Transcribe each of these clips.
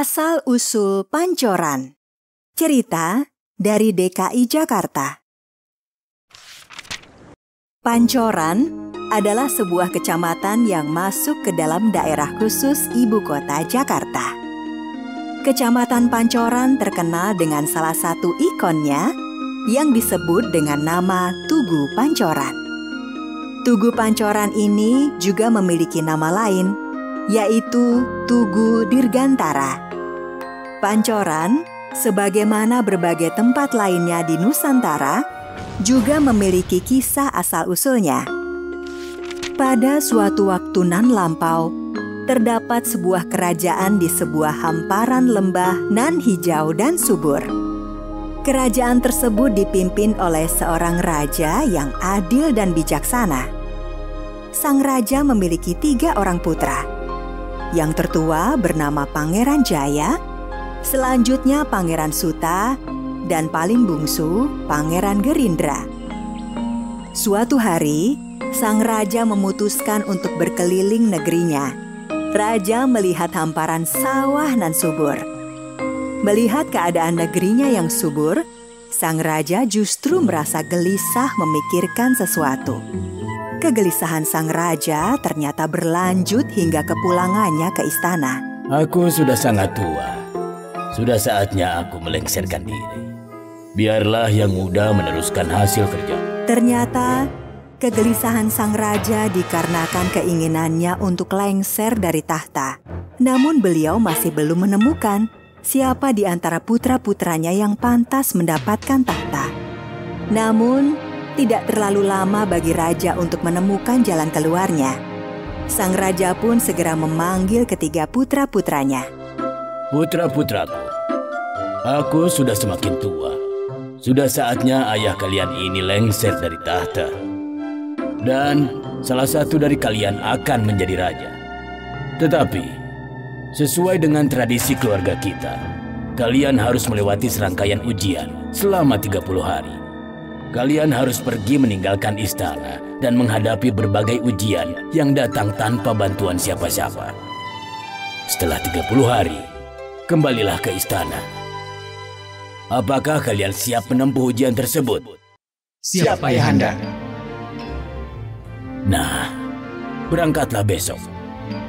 Asal-usul Pancoran Cerita dari DKI Jakarta Pancoran adalah sebuah kecamatan yang masuk ke dalam daerah khusus ibu kota Jakarta. Kecamatan Pancoran terkenal dengan salah satu ikonnya yang disebut dengan nama Tugu Pancoran. Tugu Pancoran ini juga memiliki nama lain, yaitu Tugu Dirgantara. Pancoran, sebagaimana berbagai tempat lainnya di Nusantara, juga memiliki kisah asal-usulnya. Pada suatu waktu nan lampau, terdapat sebuah kerajaan di sebuah hamparan lembah nan hijau dan subur. Kerajaan tersebut dipimpin oleh seorang raja yang adil dan bijaksana. Sang raja memiliki tiga orang putra, yang tertua bernama Pangeran Jaya, selanjutnya Pangeran Suta, dan paling bungsu Pangeran Gerindra. Suatu hari, sang raja memutuskan untuk berkeliling negerinya. Raja melihat hamparan sawah nan subur. Melihat keadaan negerinya yang subur, sang raja justru merasa gelisah memikirkan sesuatu. Kegelisahan sang raja ternyata berlanjut hingga kepulangannya ke istana. Aku sudah sangat tua. Sudah saatnya aku melengsarkan diri. Biarlah yang muda meneruskan hasil kerja. Ternyata kegelisahan sang raja dikarenakan keinginannya untuk lengser dari tahta. Namun beliau masih belum menemukan siapa di antara putra-putranya yang pantas mendapatkan tahta. Namun, tidak terlalu lama bagi raja untuk menemukan jalan keluarnya. Sang raja pun segera memanggil ketiga putra-putranya. Putra-putraku, aku sudah semakin tua. Sudah saatnya ayah kalian ini lengser dari tahta. Dan salah satu dari kalian akan menjadi raja. Tetapi, sesuai dengan tradisi keluarga kita, kalian harus melewati serangkaian ujian selama 30 hari. Kalian harus pergi meninggalkan istana dan menghadapi berbagai ujian yang datang tanpa bantuan siapa-siapa. Setelah 30 hari, kembalilah ke istana. Apakah kalian siap menempuh ujian tersebut? Siap, Ayahanda. Nah, berangkatlah besok.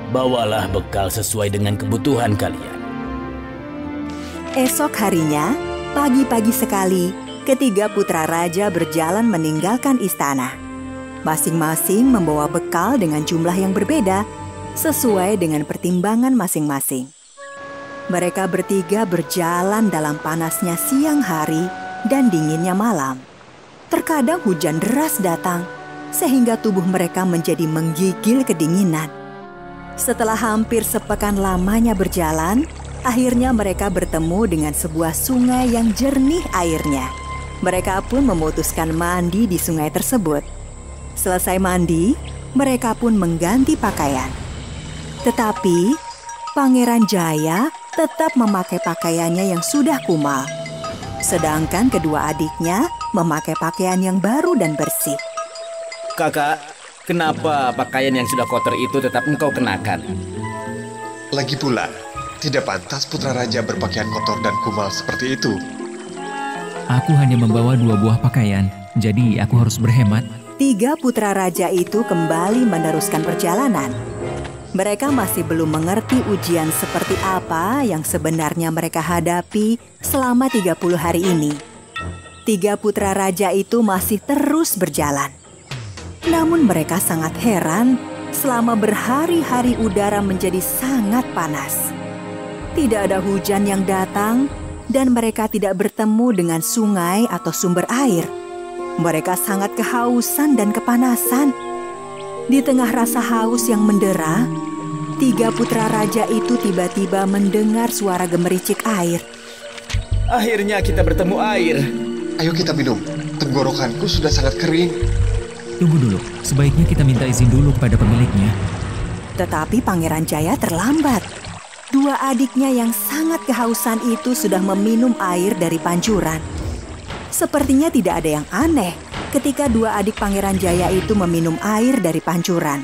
Bawalah bekal sesuai dengan kebutuhan kalian. Esok harinya, pagi-pagi sekali, ketiga putra raja berjalan meninggalkan istana. Masing-masing membawa bekal dengan jumlah yang berbeda, sesuai dengan pertimbangan masing-masing. Mereka bertiga berjalan dalam panasnya siang hari dan dinginnya malam. Terkadang hujan deras datang, sehingga tubuh mereka menjadi menggigil kedinginan. Setelah hampir sepekan lamanya berjalan, akhirnya mereka bertemu dengan sebuah sungai yang jernih airnya. Mereka pun memutuskan mandi di sungai tersebut. Selesai mandi, mereka pun mengganti pakaian. Tetapi, Pangeran Jaya tetap memakai pakaiannya yang sudah kumal. Sedangkan kedua adiknya memakai pakaian yang baru dan bersih. Kakak, kenapa pakaian yang sudah kotor itu tetap engkau kenakan? Lagi pula, tidak pantas putra raja berpakaian kotor dan kumal seperti itu. Aku hanya membawa dua buah pakaian, jadi aku harus berhemat. Tiga putra raja itu kembali meneruskan perjalanan. Mereka masih belum mengerti ujian seperti apa yang sebenarnya mereka hadapi selama 30 hari ini. Tiga putra raja itu masih terus berjalan. Namun mereka sangat heran selama berhari-hari udara menjadi sangat panas. Tidak ada hujan yang datang dan mereka tidak bertemu dengan sungai atau sumber air. Mereka sangat kehausan dan kepanasan. Di tengah rasa haus yang mendera, tiga putra raja itu tiba-tiba mendengar suara gemericik air. Akhirnya kita bertemu air. Ayo kita minum. Tenggorokanku sudah sangat kering. Tunggu dulu, sebaiknya kita minta izin dulu kepada pemiliknya. Tetapi Pangeran Jaya terlambat. Dua adiknya yang sangat kehausan itu sudah meminum air dari pancuran. Sepertinya tidak ada yang aneh ketika dua adik Pangeran Jaya itu meminum air dari pancuran.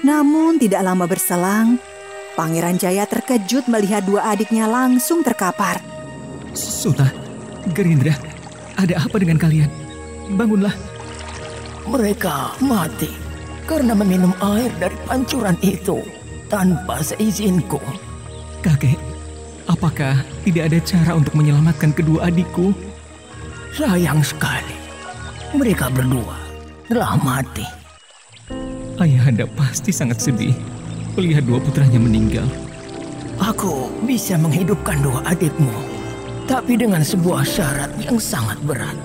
Namun tidak lama berselang, Pangeran Jaya terkejut melihat dua adiknya langsung terkapar. Suta, Gerindra, ada apa dengan kalian? Bangunlah. Mereka mati karena meminum air dari pancuran itu tanpa seizinku. Kakek, apakah tidak ada cara untuk menyelamatkan kedua adikku? Sayang sekali. Mereka berdua telah mati. Ayahanda pasti sangat sedih melihat dua putranya meninggal. Aku bisa menghidupkan dua adikmu, tapi dengan sebuah syarat yang sangat berat.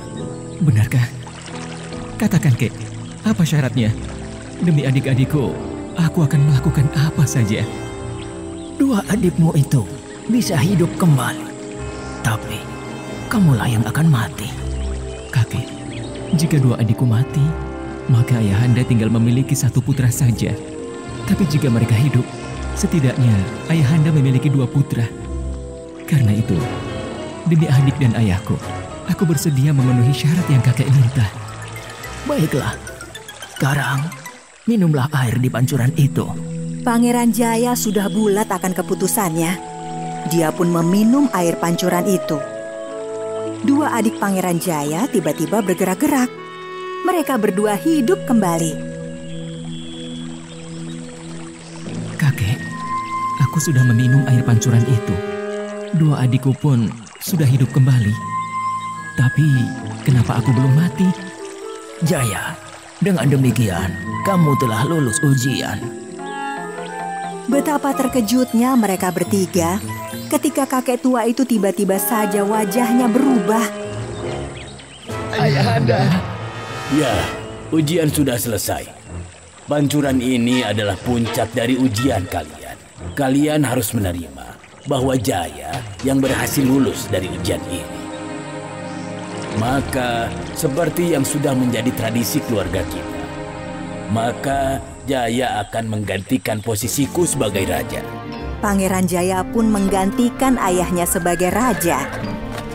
Benarkah? Katakan, Kek, apa syaratnya? Demi adik-adikku, aku akan melakukan apa saja. Dua adikmu itu bisa hidup kembali, tapi kamulah yang akan mati. Jika dua adikku mati, maka ayahanda tinggal memiliki satu putra saja. Tapi jika mereka hidup, setidaknya ayahanda memiliki dua putra. Karena itu, demi adik dan ayahku, aku bersedia memenuhi syarat yang kakek minta. Baiklah, sekarang minumlah air di pancuran itu. Pangeran Jaya sudah bulat akan keputusannya. Dia pun meminum air pancuran itu. Dua adik Pangeran Jaya tiba-tiba bergerak-gerak. Mereka berdua hidup kembali. Kakek, aku sudah meminum air pancuran itu. Dua adikku pun sudah hidup kembali. Tapi kenapa aku belum mati? Jaya, dengan demikian kamu telah lulus ujian. Betapa terkejutnya mereka bertiga ketika kakek tua itu tiba-tiba saja wajahnya berubah. Ya, ujian sudah selesai. Pancuran ini adalah puncak dari ujian kalian. Kalian harus menerima bahwa Jaya yang berhasil lulus dari ujian ini. Maka, seperti yang sudah menjadi tradisi keluarga kita, maka Jaya akan menggantikan posisiku sebagai raja. Pangeran Jaya pun menggantikan ayahnya sebagai raja.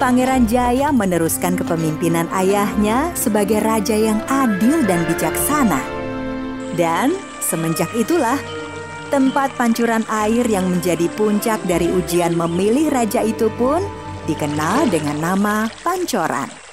Pangeran Jaya meneruskan kepemimpinan ayahnya sebagai raja yang adil dan bijaksana. Dan semenjak itulah tempat pancuran air yang menjadi puncak dari ujian memilih raja itu pun dikenal dengan nama Pancoran.